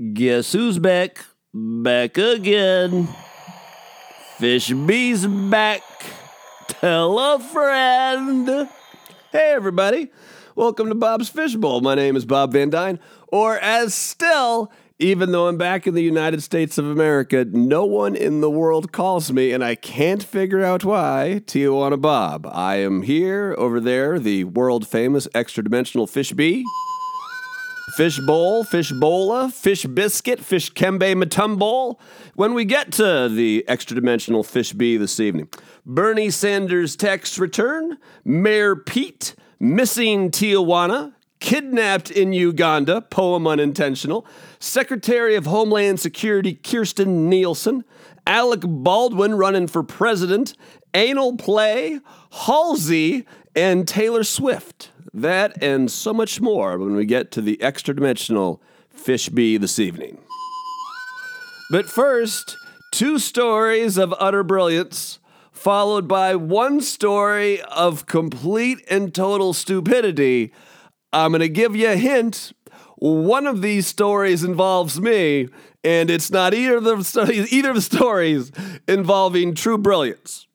Guess who's back? Back again. Fish B's back. Tell a friend. Hey, everybody. Welcome to Bob's Fishbowl. My name is Bob Van Dyne, or as still, even though I'm back in the United States of America, no one in the world calls me, and I can't figure out why, Tijuana Bob. I am here, over there, the world famous extra dimensional Fish B. Fish bowl, fish bola, fish biscuit, fish kembe matumbol. When we get to the extra dimensional fish B this evening, Bernie Sanders text return, Mayor Pete, missing Tijuana, kidnapped in Uganda, poem unintentional, Secretary of Homeland Security Kirstjen Nielsen, Alec Baldwin running for president, anal play, Halsey, and Taylor Swift. That and so much more when we get to the extra dimensional Fish B this evening. But first, two stories of utter brilliance, followed by one story of complete and total stupidity. I'm going to give you a hint. One of these stories involves me, and it's not either of the stories, either of the stories involving true brilliance.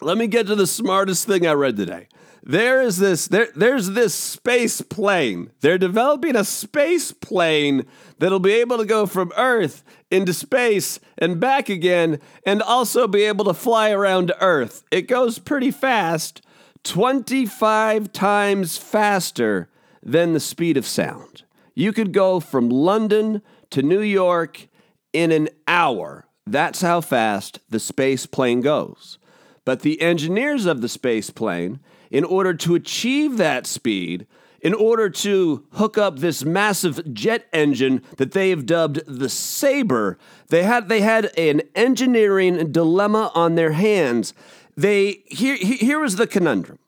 Let me get to the smartest thing I read today. There is this there there's this space plane. They're developing a space plane that'll be able to go from Earth into space and back again and also be able to fly around Earth. It goes pretty fast, 25 times faster than the speed of sound. You could go from London to New York in an hour. That's how fast the space plane goes. But the engineers of the space plane in order to achieve that speed, in order to hook up this massive jet engine that they have dubbed the Sabre, they had they had an engineering dilemma on their hands. They here here was the conundrum.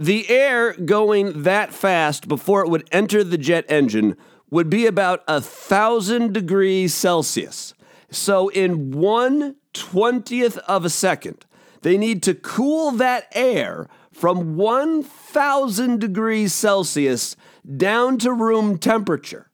The air going that fast before it would enter the jet engine would be about a thousand degrees Celsius. So in one twentieth of a second, they need to cool that air from 1,000 degrees Celsius down to room temperature.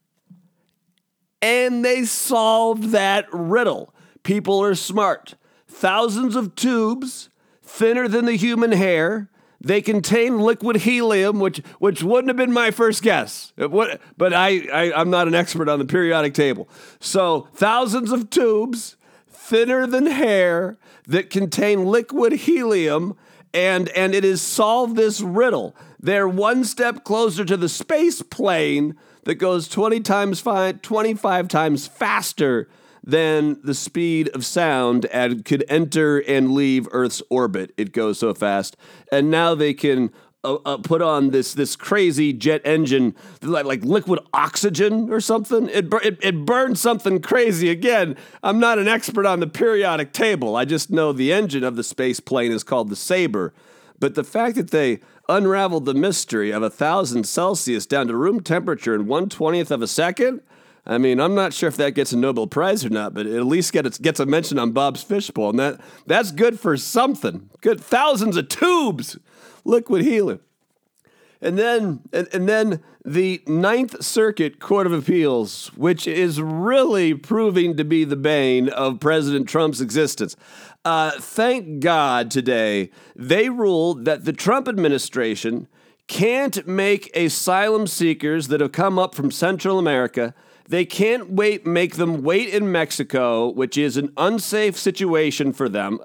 And they solved that riddle. People are smart. Thousands of tubes, thinner than the human hair. They contain liquid helium, which which wouldn't have been my first guess. Would, but I, I I'm not an expert on the periodic table. So thousands of tubes, thinner than hair, that contain liquid helium and and it is solve this riddle. They're one step closer to the space plane that goes 20 times five, 25 times faster than the speed of sound and could enter and leave Earth's orbit. It goes so fast. And now they can uh, uh, put on this this crazy jet engine, like, like liquid oxygen or something. It, it it burns something crazy. Again, I'm not an expert on the periodic table. I just know the engine of the space plane is called the Sabre. But the fact that they unraveled the mystery of a thousand Celsius down to room temperature in one twentieth of a second. I mean, I'm not sure if that gets a Nobel Prize or not, but it at least gets gets a mention on Bob's Fishbowl, and that that's good for something. Good thousands of tubes liquid helium. And then, and, and, then the Ninth Circuit Court of Appeals, which is really proving to be the bane of President Trump's existence. Uh, thank God today they ruled that the Trump administration can't make asylum seekers that have come up from Central America they can't wait, make them wait in Mexico, which is an unsafe situation for them.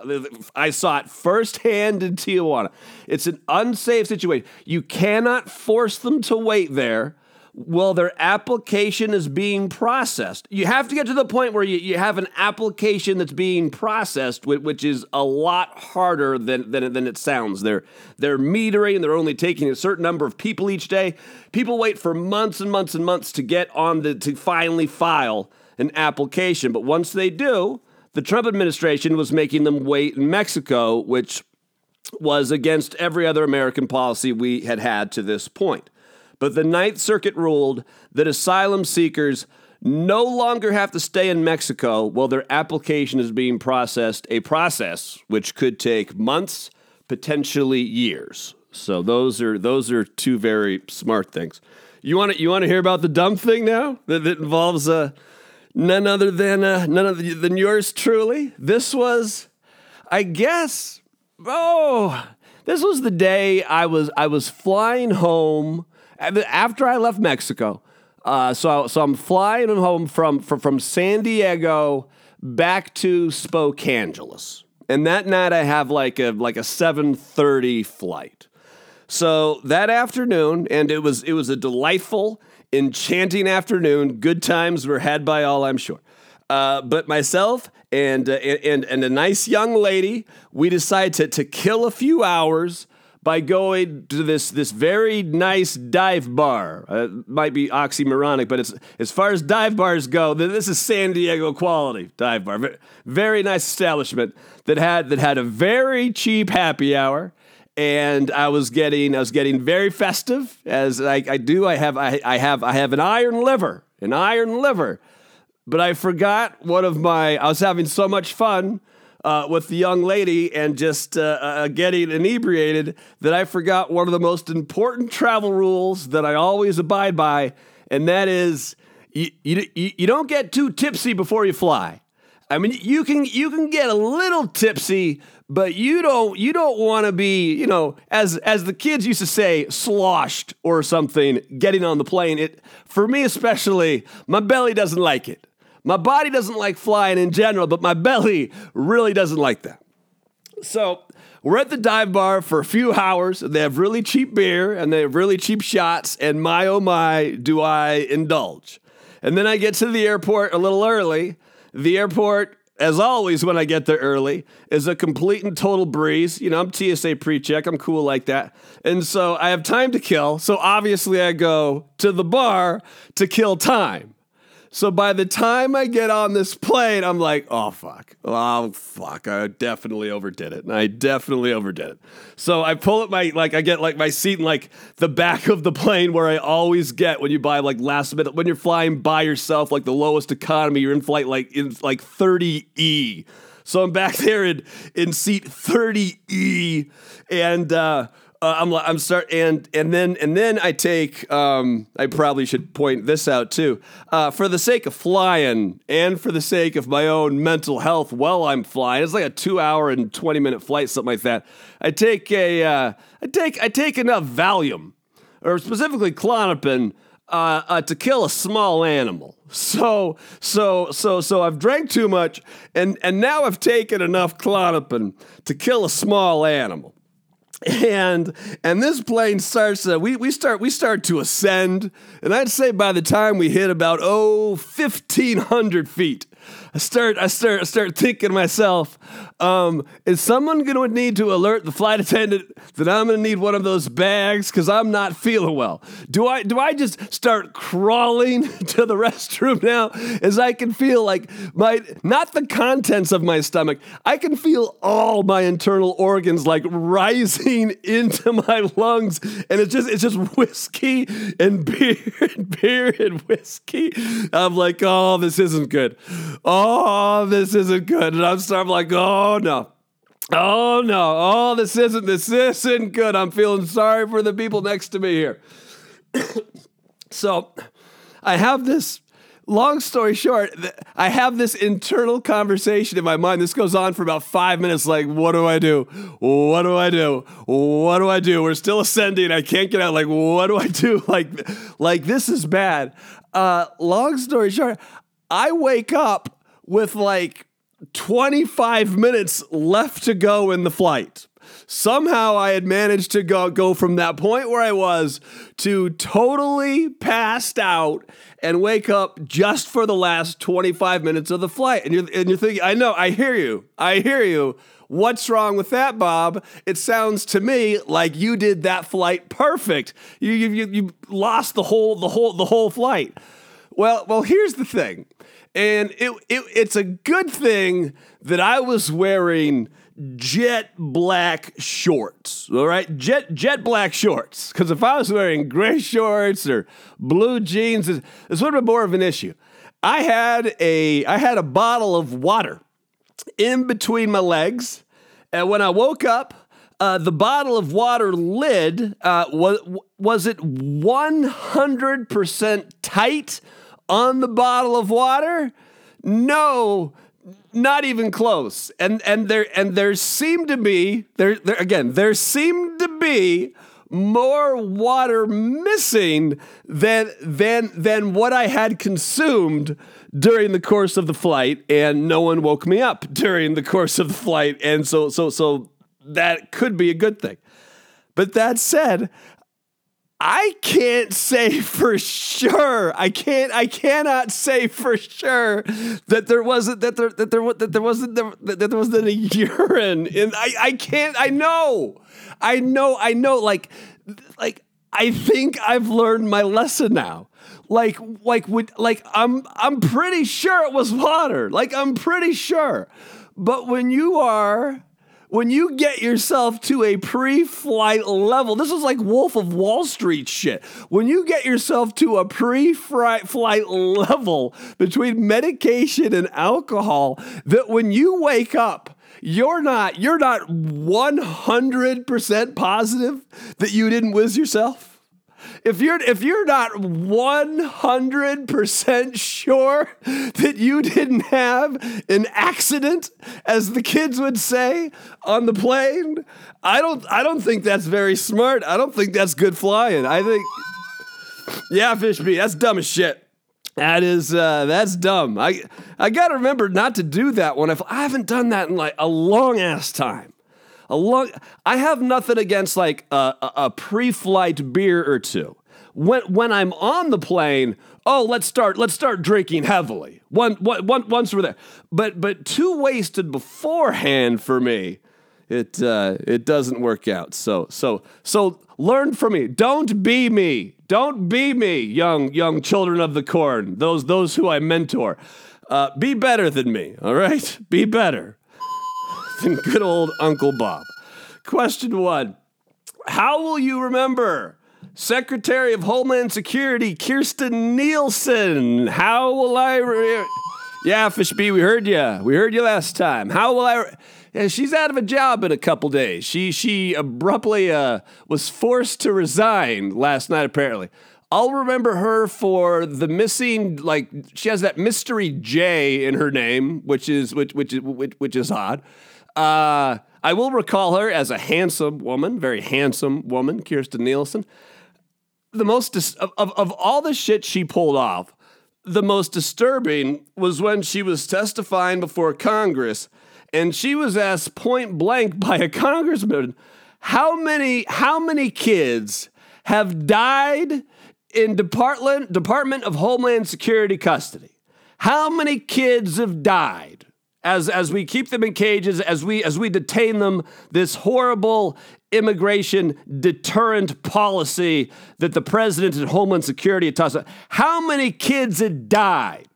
I saw it firsthand in Tijuana. It's an unsafe situation. You cannot force them to wait there well, their application is being processed. You have to get to the point where you, you have an application that's being processed, which is a lot harder than, than, than it sounds. They're, they're metering, they're only taking a certain number of people each day. People wait for months and months and months to get on the, to finally file an application. But once they do, the Trump administration was making them wait in Mexico, which was against every other American policy we had had to this point. But the Ninth Circuit ruled that asylum seekers no longer have to stay in Mexico while their application is being processed, a process which could take months, potentially years. So those are those are two very smart things. You want to you want to hear about the dumb thing now that, that involves uh, none other than uh, none other than yours truly. This was, I guess, oh, this was the day I was I was flying home after I left Mexico. Uh, so so I'm flying home from from, from San Diego back to Spokangeles. And that night I have like a like a 7:30 flight. So that afternoon and it was it was a delightful enchanting afternoon. Good times were had by all, I'm sure. Uh, but myself and, uh, and and a nice young lady, we decided to, to kill a few hours by going to this this very nice dive bar. Uh, might be oxymoronic, but it's as far as dive bars go, this is San Diego quality dive bar. Very nice establishment that had that had a very cheap happy hour. And I was getting I was getting very festive as I, I do. I have I, I have I have an iron liver, an iron liver. But I forgot one of my I was having so much fun uh, with the young lady and just uh, uh, getting inebriated that I forgot one of the most important travel rules that I always abide by, and that is you, you, you don't get too tipsy before you fly. I mean, you can you can get a little tipsy, but you don't you don't want to be you know as as the kids used to say sloshed or something getting on the plane. It for me especially, my belly doesn't like it. My body doesn't like flying in general, but my belly really doesn't like that. So we're at the dive bar for a few hours. They have really cheap beer and they have really cheap shots. And my oh my, do I indulge. And then I get to the airport a little early. The airport, as always, when I get there early, is a complete and total breeze. You know, I'm TSA pre check, I'm cool like that. And so I have time to kill. So obviously, I go to the bar to kill time. So by the time I get on this plane, I'm like, oh fuck, oh fuck, I definitely overdid it. I definitely overdid it. So I pull up my like I get like my seat in like the back of the plane where I always get when you buy like last minute when you're flying by yourself, like the lowest economy, you're in flight like in like 30E. So I'm back there in in seat 30E, and. uh uh, I'm I'm start and and then and then I take um, I probably should point this out too. Uh, for the sake of flying and for the sake of my own mental health while I'm flying it's like a two hour and twenty minute flight something like that. I take a uh, I take I take enough Valium or specifically Klonopin uh, uh, to kill a small animal. So, so, so, so I've drank too much, and and now I've taken enough Klonopin to kill a small animal and and this plane starts uh, we, we start we start to ascend. And i'd say by the time we hit about oh 1500 feet I start, I start, I start thinking myself, um, is someone going to need to alert the flight attendant that I'm going to need one of those bags because I'm not feeling well? Do I, do I just start crawling to the restroom now as I can feel like my, not the contents of my stomach, I can feel all my internal organs like rising into my lungs, and it's just, it's just whiskey and beer and beer and whiskey. I'm like, oh, this isn't good. Oh, oh, this isn't good. And I'm starting like, oh no. Oh no. Oh, this isn't this isn't good. I'm feeling sorry for the people next to me here. so I have this long story short, I have this internal conversation in my mind. This goes on for about five minutes. Like, what do I do? What do I do? What do I do? We're still ascending. I can't get out. Like, what do I do? Like, like this is bad. Uh, long story short, I wake up with like 25 minutes left to go in the flight. Somehow I had managed to go, go from that point where I was to totally passed out and wake up just for the last 25 minutes of the flight. And you're, and you're thinking, I know, I hear you. I hear you. What's wrong with that, Bob? It sounds to me like you did that flight perfect. You, you, you lost the whole, the whole, the whole flight. Well, well, here's the thing. And it, it it's a good thing that I was wearing jet black shorts. All right, jet jet black shorts. Because if I was wearing gray shorts or blue jeans, this would have been more of an issue. I had a I had a bottle of water in between my legs, and when I woke up. Uh, the bottle of water lid uh, was was it 100% tight on the bottle of water? No, not even close. And and there and there seemed to be there, there again, there seemed to be more water missing than than than what I had consumed during the course of the flight and no one woke me up during the course of the flight and so so so that could be a good thing. But that said, I can't say for sure. I can't. I cannot say for sure that there wasn't that there that there that there wasn't that there wasn't a urine. And I I can't. I know. I know. I know. Like like I think I've learned my lesson now. Like like would like I'm I'm pretty sure it was water. Like I'm pretty sure. But when you are when you get yourself to a pre-flight level, this is like Wolf of Wall Street shit. When you get yourself to a pre-flight level between medication and alcohol, that when you wake up, you're not you're not 100% positive that you didn't whiz yourself if you're if you're not 100% sure that you didn't have an accident as the kids would say on the plane, I don't I don't think that's very smart. I don't think that's good flying. I think Yeah, Fishby, that's dumb as shit. That is uh, that's dumb. I I gotta remember not to do that one. If I haven't done that in like a long ass time a long. I have nothing against like a, a, pre-flight beer or two. When when I'm on the plane, oh, let's start let's start drinking heavily. One, one, one once we're there, but but too wasted beforehand for me. It uh, it doesn't work out. So so so learn from me. Don't be me. Don't be me, young young children of the corn. Those those who I mentor. Uh, be better than me. All right, be better than good old Uncle Bob. Question one How will you remember Secretary of Homeland Security Kirstjen Nielsen? How will I. Re- yeah, Fishby, we heard you. We heard you last time. How will I. Re- yeah, she's out of a job in a couple days. She she abruptly uh, was forced to resign last night, apparently. I'll remember her for the missing, like she has that mystery J in her name, which is which which which, which is odd. Uh, I will recall her as a handsome woman, very handsome woman, Kirstjen Nielsen. The most dis- of, of, of all the shit she pulled off, the most disturbing was when she was testifying before Congress and she was asked point blank by a congressman how many how many kids have died in department department of homeland security custody how many kids have died as as we keep them in cages, as we as we detain them, this horrible immigration deterrent policy that the president and Homeland Security had tossed. How many kids had died?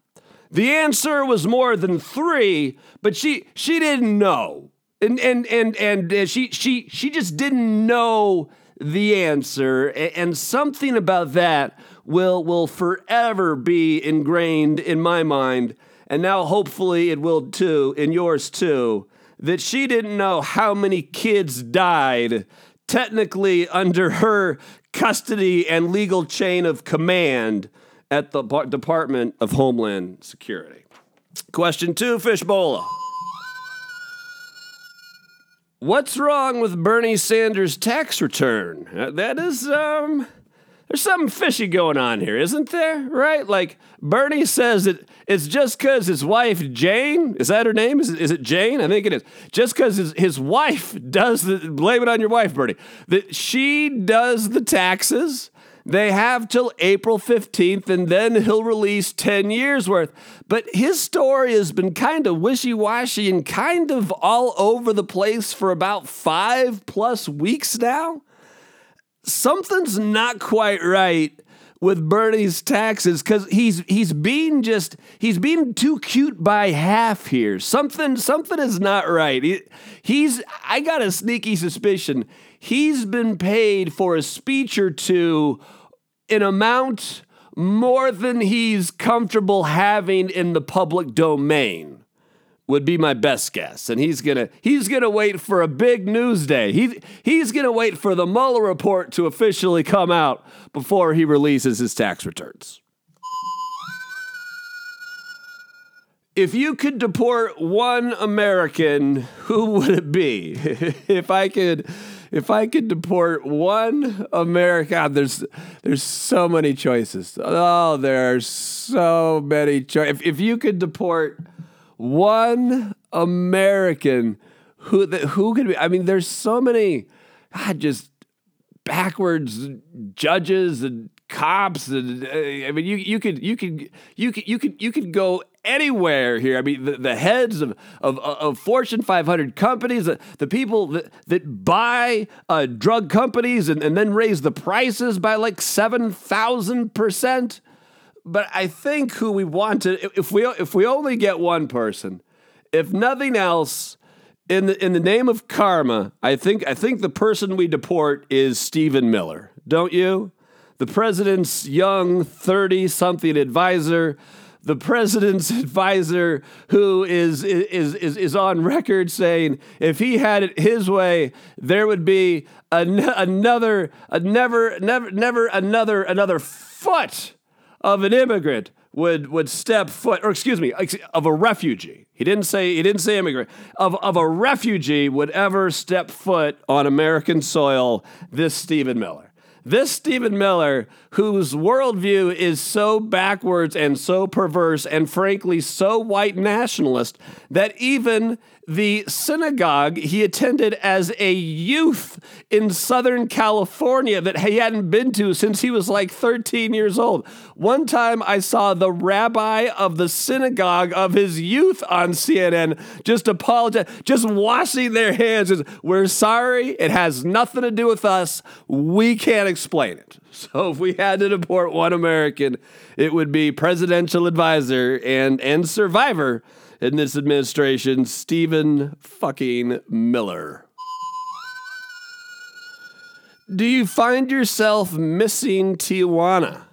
The answer was more than three, but she she didn't know, and and and and uh, she she she just didn't know the answer, and something about that will will forever be ingrained in my mind and now hopefully it will too, in yours too, that she didn't know how many kids died technically under her custody and legal chain of command at the Department of Homeland Security. Question two, Fishbola. What's wrong with Bernie Sanders' tax return? Uh, that is, um, there's something fishy going on here, isn't there? Right? Like Bernie says that it's just because his wife Jane is that her name? Is it, is it Jane? I think it is. Just because his, his wife does the blame it on your wife, Bernie. That she does the taxes. They have till April 15th, and then he'll release 10 years worth. But his story has been kind of wishy washy and kind of all over the place for about five plus weeks now something's not quite right with Bernie's taxes because he's he's being just he's being too cute by half here. Something something is not right. He, he's I got a sneaky suspicion he's been paid for a speech or two in amount more than he's comfortable having in the public domain would be my best guess. And he's gonna he's gonna wait for a big news day. He he's gonna wait for the Mueller report to officially come out before he releases his tax returns. if you could deport one American, who would it be? if I could if I could deport one American, there's there's so many choices. Oh, there are so many choices. If, if you could deport one American, who that who could be? I mean, there's so many. God, just backwards judges and cops and uh, I mean you you could you could you could you could you could go anywhere here. I mean the, the heads of, of of Fortune 500 companies, the, the people that, that buy uh, drug companies and, and then raise the prices by like 7,000%. But I think who we want to if we if we only get one person, if nothing else in the in the name of karma, I think I think the person we deport is Stephen Miller. Don't you? The president's young 30 something advisor, the president's advisor who is is is is on record saying if he had it his way, there would be an, another a never never never another another foot of an immigrant would would step foot or excuse me of a refugee he didn't say he didn't say immigrant of, of a refugee would ever step foot on American soil. This Stephen Miller. This Stephen Miller, whose worldview is so backwards and so perverse and frankly so white nationalist that even the synagogue he attended as a youth in Southern California that he hadn't been to since he was like 13 years old. One time I saw the rabbi of the synagogue of his youth on CNN just apologize, just washing their hands. We're sorry. It has nothing to do with us. We can't explain it. So if we had to deport one American, it would be presidential advisor and, and survivor in this administration, Stephen fucking Miller. Do you find yourself missing Tijuana?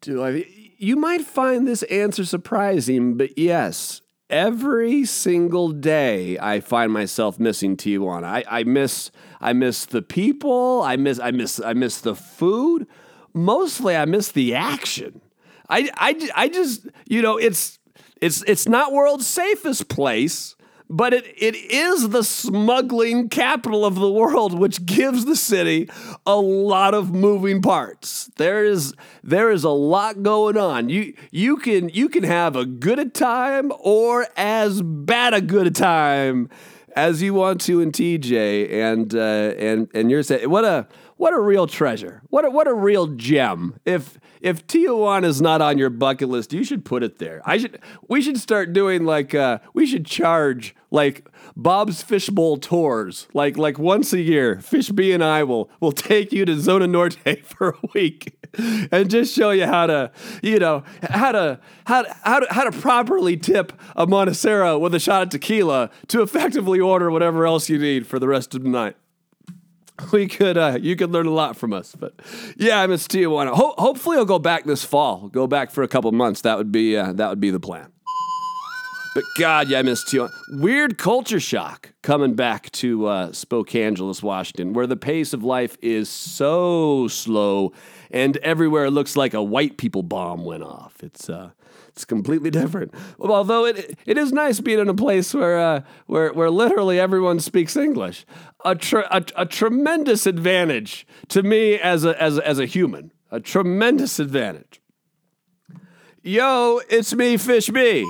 Do I? You might find this answer surprising, but yes, every single day I find myself missing Tijuana. I, I miss I miss the people. I miss I miss I miss the food. Mostly, I miss the action. I, I, I just you know it's it's it's not world's safest place, but it, it is the smuggling capital of the world, which gives the city a lot of moving parts. There is there is a lot going on. You you can you can have a good a time or as bad a good a time as you want to in TJ, and uh, and and you're saying what a what a real treasure. What a, what a real gem. If if Tijuana is not on your bucket list, you should put it there. I should we should start doing like uh, we should charge like Bob's Fishbowl tours. Like like once a year, Fish B and I will will take you to Zona Norte for a week and just show you how to, you know, how to how to, how to, how to properly tip a Montecero with a shot of tequila to effectively order whatever else you need for the rest of the night. we could uh, you could learn a lot from us. But yeah, I miss Tijuana. Ho- hopefully, I'll go back this fall. Go back for a couple months. That would be uh, that would be the plan. But God, yeah, I miss Tijuana. Weird culture shock coming back to uh, Spokanegeles, Washington, where the pace of life is so slow, and everywhere it looks like a white people bomb went off. It's uh, it's completely different. Although it it is nice being in a place where uh, where where literally everyone speaks English. A, tr- a, a tremendous advantage to me as a as a, as a human. A tremendous advantage. Yo, it's me, Fish B.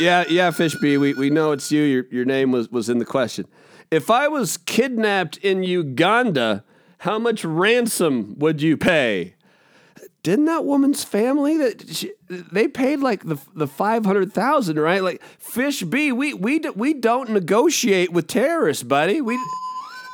Yeah, yeah, Fish B. We we know it's you. Your your name was was in the question. If I was kidnapped in Uganda, how much ransom would you pay? Didn't that woman's family that she, they paid like the the five hundred thousand, right? Like Fish B, we we we don't negotiate with terrorists, buddy. We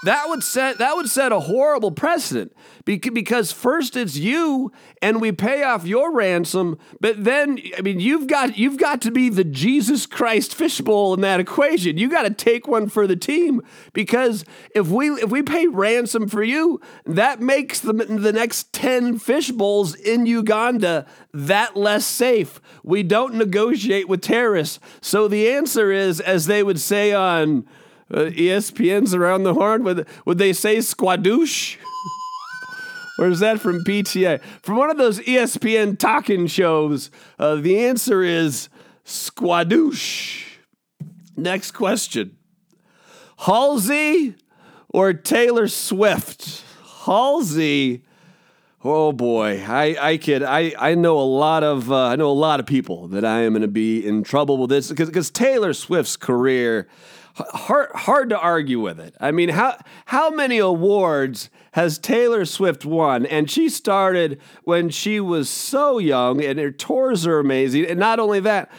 that would set that would set a horrible precedent because first it's you and we pay off your ransom but then i mean you've got you've got to be the jesus christ fishbowl in that equation. You got to take one for the team because if we if we pay ransom for you that makes the, the next 10 fish bowls in uganda that less safe. We don't negotiate with terrorists. So the answer is as they would say on uh, ESPN's around the horn? Would, would they say squadoosh? or is that from PTA? From one of those ESPN talking shows, uh, the answer is Squadoosh. Next question Halsey or Taylor Swift? Halsey. Oh boy, I I could I I know a lot of uh, I know a lot of people that I am going to be in trouble with this because because Taylor Swift's career hard hard to argue with it. I mean, how how many awards has Taylor Swift won? And she started when she was so young, and her tours are amazing. And not only that,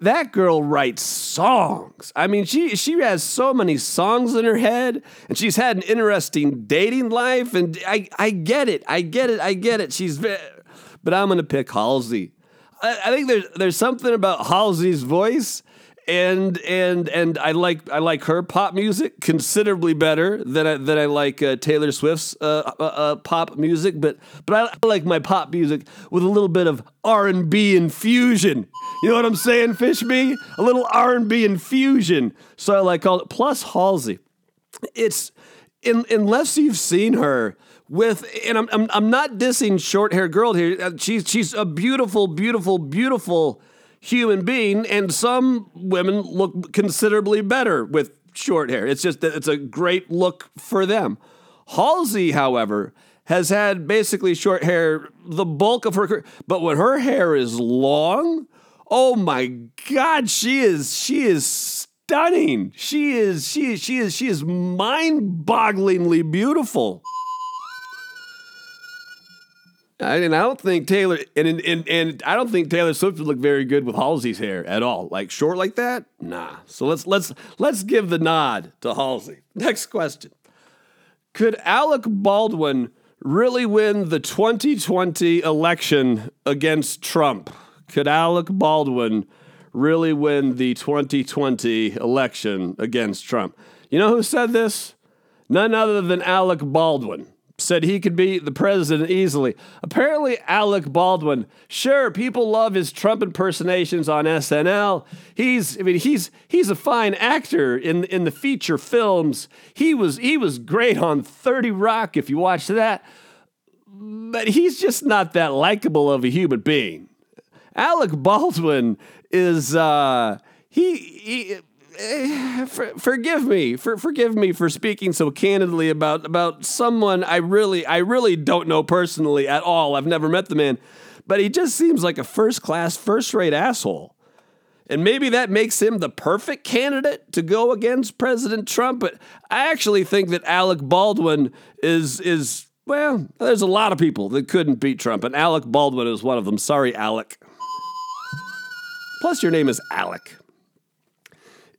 that girl writes songs. I mean, she she has so many songs in her head, and she's had an interesting dating life. And I I get it, I get it, I get it. She's, but I'm gonna pick Halsey. I, I think there's there's something about Halsey's voice and and and I like I like her pop music considerably better than I, than I like uh, Taylor Swift's uh, uh, uh pop music, but but I like my pop music with a little bit of R and B infusion. You know what I'm saying, Fishby? A little R and B infusion. So I like all it plus Halsey. It's in, unless you've seen her with and I'm, I'm I'm not dissing short hair girl here. Uh, she's she's a beautiful, beautiful, beautiful human being, and some women look considerably better with short hair. It's just that it's a great look for them. Halsey, however, has had basically short hair the bulk of her career, but when her hair is long, oh my god, she is she is stunning. She is she is she is she is mind-bogglingly beautiful. And I don't think Taylor and, and and I don't think Taylor Swift would look very good with Halsey's hair at all. Like short like that? Nah. So let's let's let's give the nod to Halsey. Next question. Could Alec Baldwin really win the 2020 election against Trump? Could Alec Baldwin really win the 2020 election against Trump? You know who said this? None other than Alec Baldwin said he could be the president easily. Apparently, Alec Baldwin, sure, people love his Trump impersonations on SNL. He's, I mean, he's he's a fine actor in in the feature films. He was he was great on Thirty Rock. If you watch that, but he's just not that likable of a human being. Alec Baldwin is uh, he, he Eh, for, forgive me for forgive me for speaking so candidly about about someone I really I really don't know personally at all. I've never met the man, but he just seems like a first class, first rate asshole. And maybe that makes him the perfect candidate to go against President Trump. But I actually think that Alec Baldwin is is well, there's a lot of people that couldn't beat Trump, and Alec Baldwin is one of them. Sorry, Alec. Plus, your name is Alec.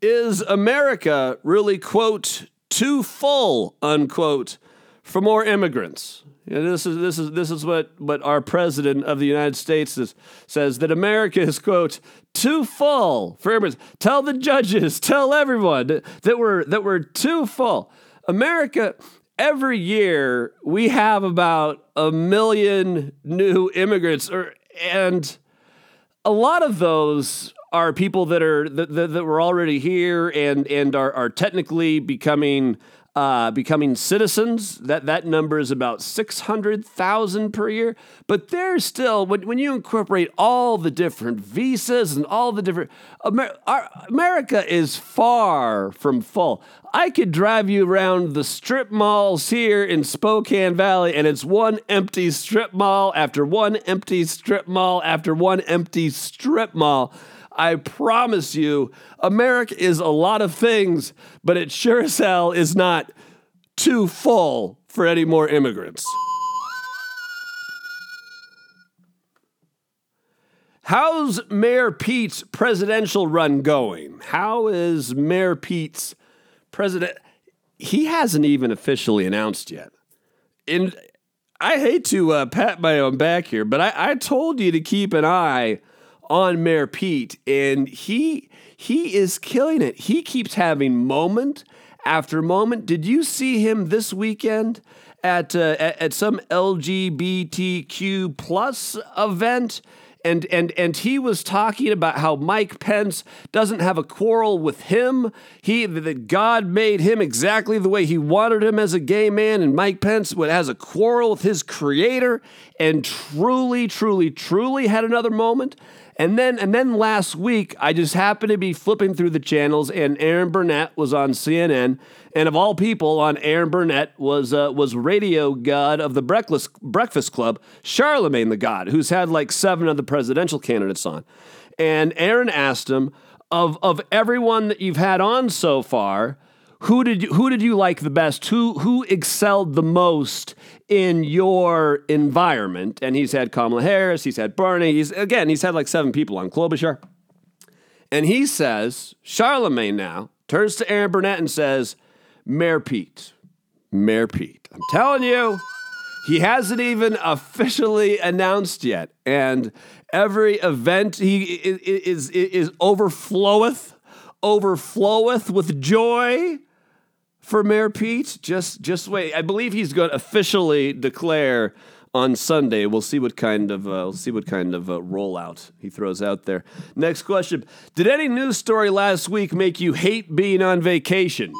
Is America really, quote, too full, unquote, for more immigrants? You know, this is this is this is what, what our president of the United States is, says that America is quote too full for immigrants. Tell the judges, tell everyone that, that we're that we're too full. America every year we have about a million new immigrants or and a lot of those are people that are that, that, that were already here and and are, are technically becoming uh, becoming citizens. That that number is about six hundred thousand per year. But there's still when when you incorporate all the different visas and all the different Amer- our, America is far from full. I could drive you around the strip malls here in Spokane Valley, and it's one empty strip mall after one empty strip mall after one empty strip mall. I promise you, America is a lot of things, but it sure as hell is not too full for any more immigrants. How's Mayor Pete's presidential run going? How is Mayor Pete's president? He hasn't even officially announced yet. And I hate to uh, pat my own back here, but I, I told you to keep an eye on Mayor Pete, and he he is killing it. He keeps having moment after moment. Did you see him this weekend at uh, at, at some LGBTQ plus event? and and and he was talking about how Mike Pence doesn't have a quarrel with him. He that God made him exactly the way he wanted him as a gay man, and Mike Pence would has a quarrel with his creator, and truly, truly, truly had another moment And then and then last week, I just happened to be flipping through the channels, and Erin Burnett was on CNN, and of all people, on Erin Burnett was uh, was radio god of the Breakfast Breakfast Club, Charlemagne the God, who's had like seven of the presidential candidates on. And Erin asked him, of of everyone that you've had on so far, who did you, who did you like the best? Who who excelled the most in your environment? And he's had Kamala Harris, he's had Bernie, he's again he's had like seven people on Klobuchar, and he says Charlemagne now turns to Erin Burnett and says, Mayor Pete, Mayor Pete, I'm telling you. He hasn't even officially announced yet, and every event he is, is, is overfloweth, overfloweth with joy for Mayor Pete. Just just wait. I believe he's going to officially declare on Sunday. We'll see what kind of uh, we'll see what kind of uh, rollout he throws out there. Next question: Did any news story last week make you hate being on vacation?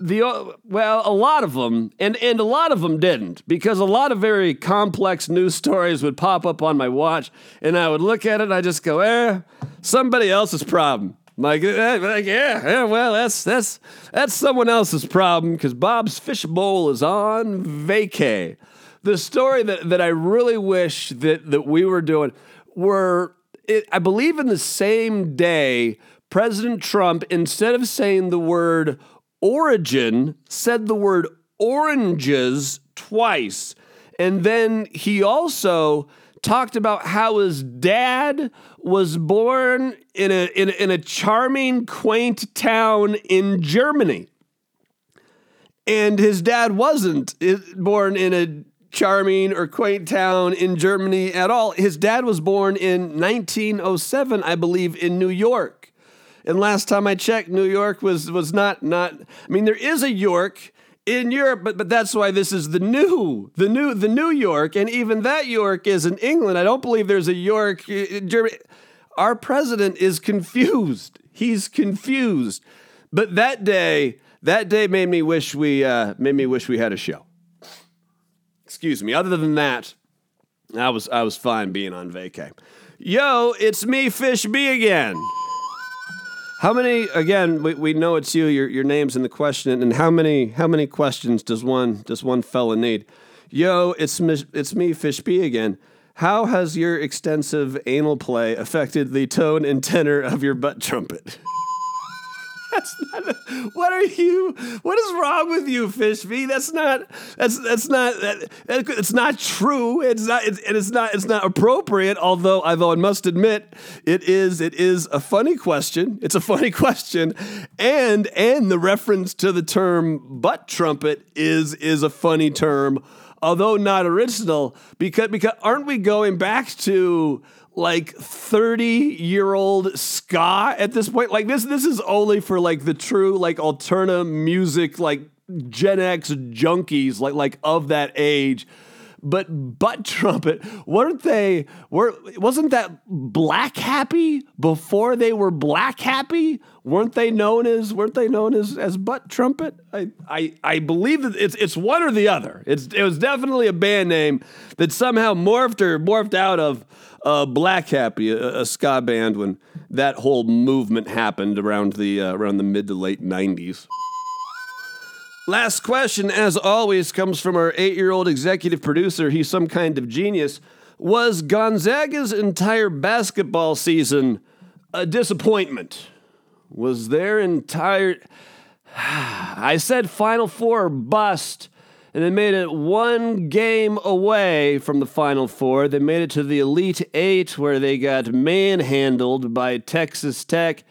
the well, a lot of them, and and a lot of them didn't, because a lot of very complex news stories would pop up on my watch, and I would look at it, and I just go, eh, somebody else's problem. Like, eh, like yeah, yeah, well, that's that's that's someone else's problem because Bob's Fishbowl is on vacay. The story that, that I really wish that that we were doing were, it, I believe, in the same day, President Trump, instead of saying the word Origin said the word oranges twice. And then he also talked about how his dad was born in a, in in a charming, quaint town in Germany. And his dad wasn't eh, born in a charming or quaint town in Germany at all. His dad was born in 1907, I believe, in New York. And last time I checked, New York was was not not. I mean, there is a York in Europe, but but that's why this is the new the new the New York, and even that York is in England. I don't believe there's a York in Germany. Our president is confused. He's confused. But that day, that day made me wish we uh, made me wish we had a show. Excuse me. Other than that, I was I was fine being on vacay. Yo, it's me, Fish B again. How many? Again, we, we know it's you. Your your name's in the question. And how many? How many questions does one does one fella need? Yo, it's it's me, Fish B again. How has your extensive anal play affected the tone and tenor of your butt trumpet? That's not. A, what are you? What is wrong with you, Fish B? That's not. That's that's not. That, it's not true. It's not. It's, it's not. It's not appropriate. Although, although I must admit, it is. It is a funny question. It's a funny question, and and the reference to the term butt trumpet is is a funny term, although not original. Because because aren't we going back to like 30 year old ska at this point. Like this this is only for like the true like alternative music like Gen X junkies like like of that age. But butt trumpet, weren't they were wasn't that black happy before they were black happy? Weren't they known as weren't they known as as butt trumpet? I I, I believe that it's it's one or the other. It's it was definitely a band name that somehow morphed or morphed out of uh, Black Happy, a, a, ska band, when that whole movement happened around the uh, around the mid to late '90s. Last question, as always, comes from our eight-year-old executive producer. He's some kind of genius. Was Gonzaga's entire basketball season a disappointment? Was their entire I said Final Four bust and they made it one game away from the Final Four. They made it to the Elite Eight, where they got manhandled by Texas Tech.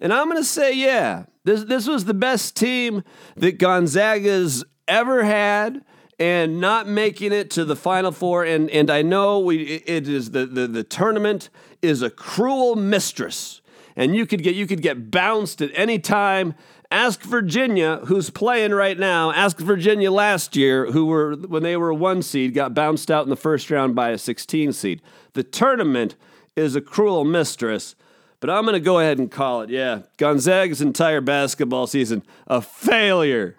And I'm going to say, yeah, this, this was the best team that Gonzaga's ever had. And not making it to the Final Four, and, and I know we it is the, the, the tournament is a cruel mistress, and you could get you could get bounced at any time Ask Virginia, who's playing right now. Ask Virginia last year, who were when they were a one seed, got bounced out in the first round by a 16 seed. The tournament is a cruel mistress, but I'm going to go ahead and call it. Yeah, Gonzaga's entire basketball season a failure.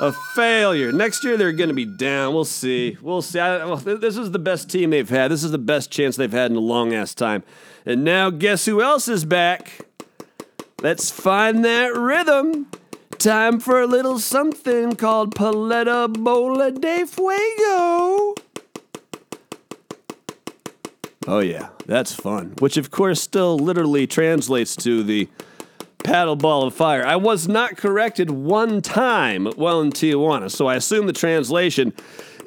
a failure. Next year they're going to be down. We'll see. We'll see. I, well, this is the best team they've had. This is the best chance they've had in a long ass time. And now guess who else is back? Let's find that rhythm. Time for a little something called Paleta Bola de Fuego. Oh, yeah, that's fun. Which, of course, still literally translates to the paddle ball of fire. I was not corrected one time while in Tijuana, so I assume the translation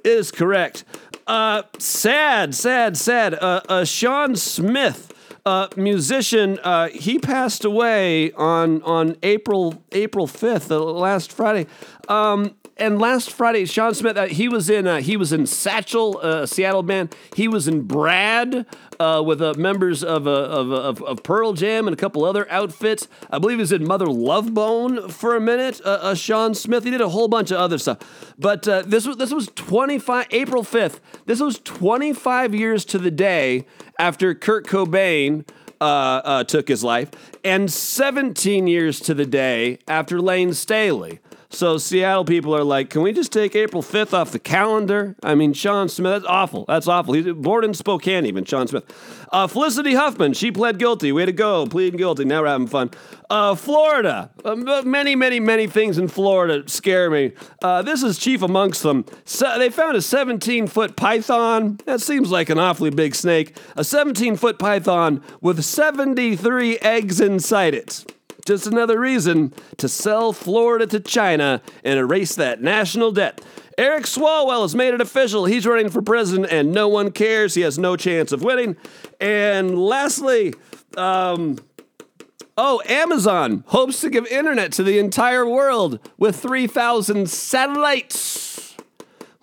is correct. Uh, sad, sad, sad. Uh, uh, Shawn Smith, uh, musician, uh, he passed away on on April April fifth, uh, last Friday. Um, and last Friday, Shawn Smith, uh, he was in uh, he was in Satchel, uh, Seattle band. He was in Brad uh, with uh, members of, uh, of, of, of Pearl Jam and a couple other outfits. I believe he was in Mother Love Bone for a minute. Shawn Smith. He did a whole bunch of other stuff. But this was this was 25 April 5th. This was 25 years to the day after Kurt Cobain. Uh, uh, took his life, and 17 years to the day after Layne Staley. So Seattle people are like, can we just take April 5th off the calendar? I mean, Shawn Smith, that's awful. That's awful. He's born in Spokane, even, Shawn Smith. Uh, Felicity Huffman, she pled guilty. Way to go, pleading guilty. Now we're having fun. Uh, Florida, uh, many, many, many things in Florida scare me. Uh, this is chief amongst them. So they found a 17 foot python. That seems like an awfully big snake. A 17 foot python with 73 eggs inside it. Just another reason to sell Florida to China and erase that national debt. Eric Swalwell has made it official. He's running for president, and no one cares. He has no chance of winning. And lastly, um, oh, Amazon hopes to give internet to the entire world with 3,000 satellites.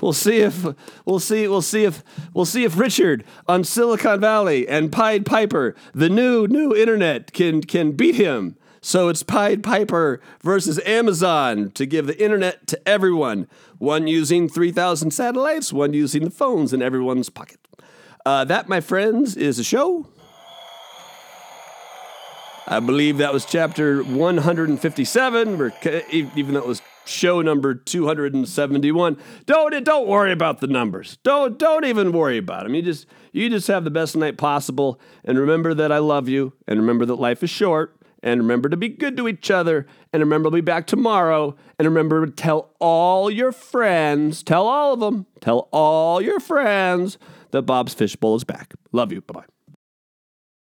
We'll see if we'll see we'll see if we'll see if Richard on Silicon Valley and Pied Piper, the new new internet, can can beat him. So it's Pied Piper versus Amazon to give the internet to everyone. One using 3,000 satellites, one using the phones in everyone's pocket. Uh, that, my friends, is a show. I believe that was chapter 157, even though it was show number 271. Don't don't worry about the numbers. Don't don't even worry about them. You just you just have the best night possible and remember that I love you and remember that life is short and remember to be good to each other. And remember to be back tomorrow. And remember to tell all your friends, tell all of them, tell all your friends that Bob's Fishbowl is back. Love you. Bye bye.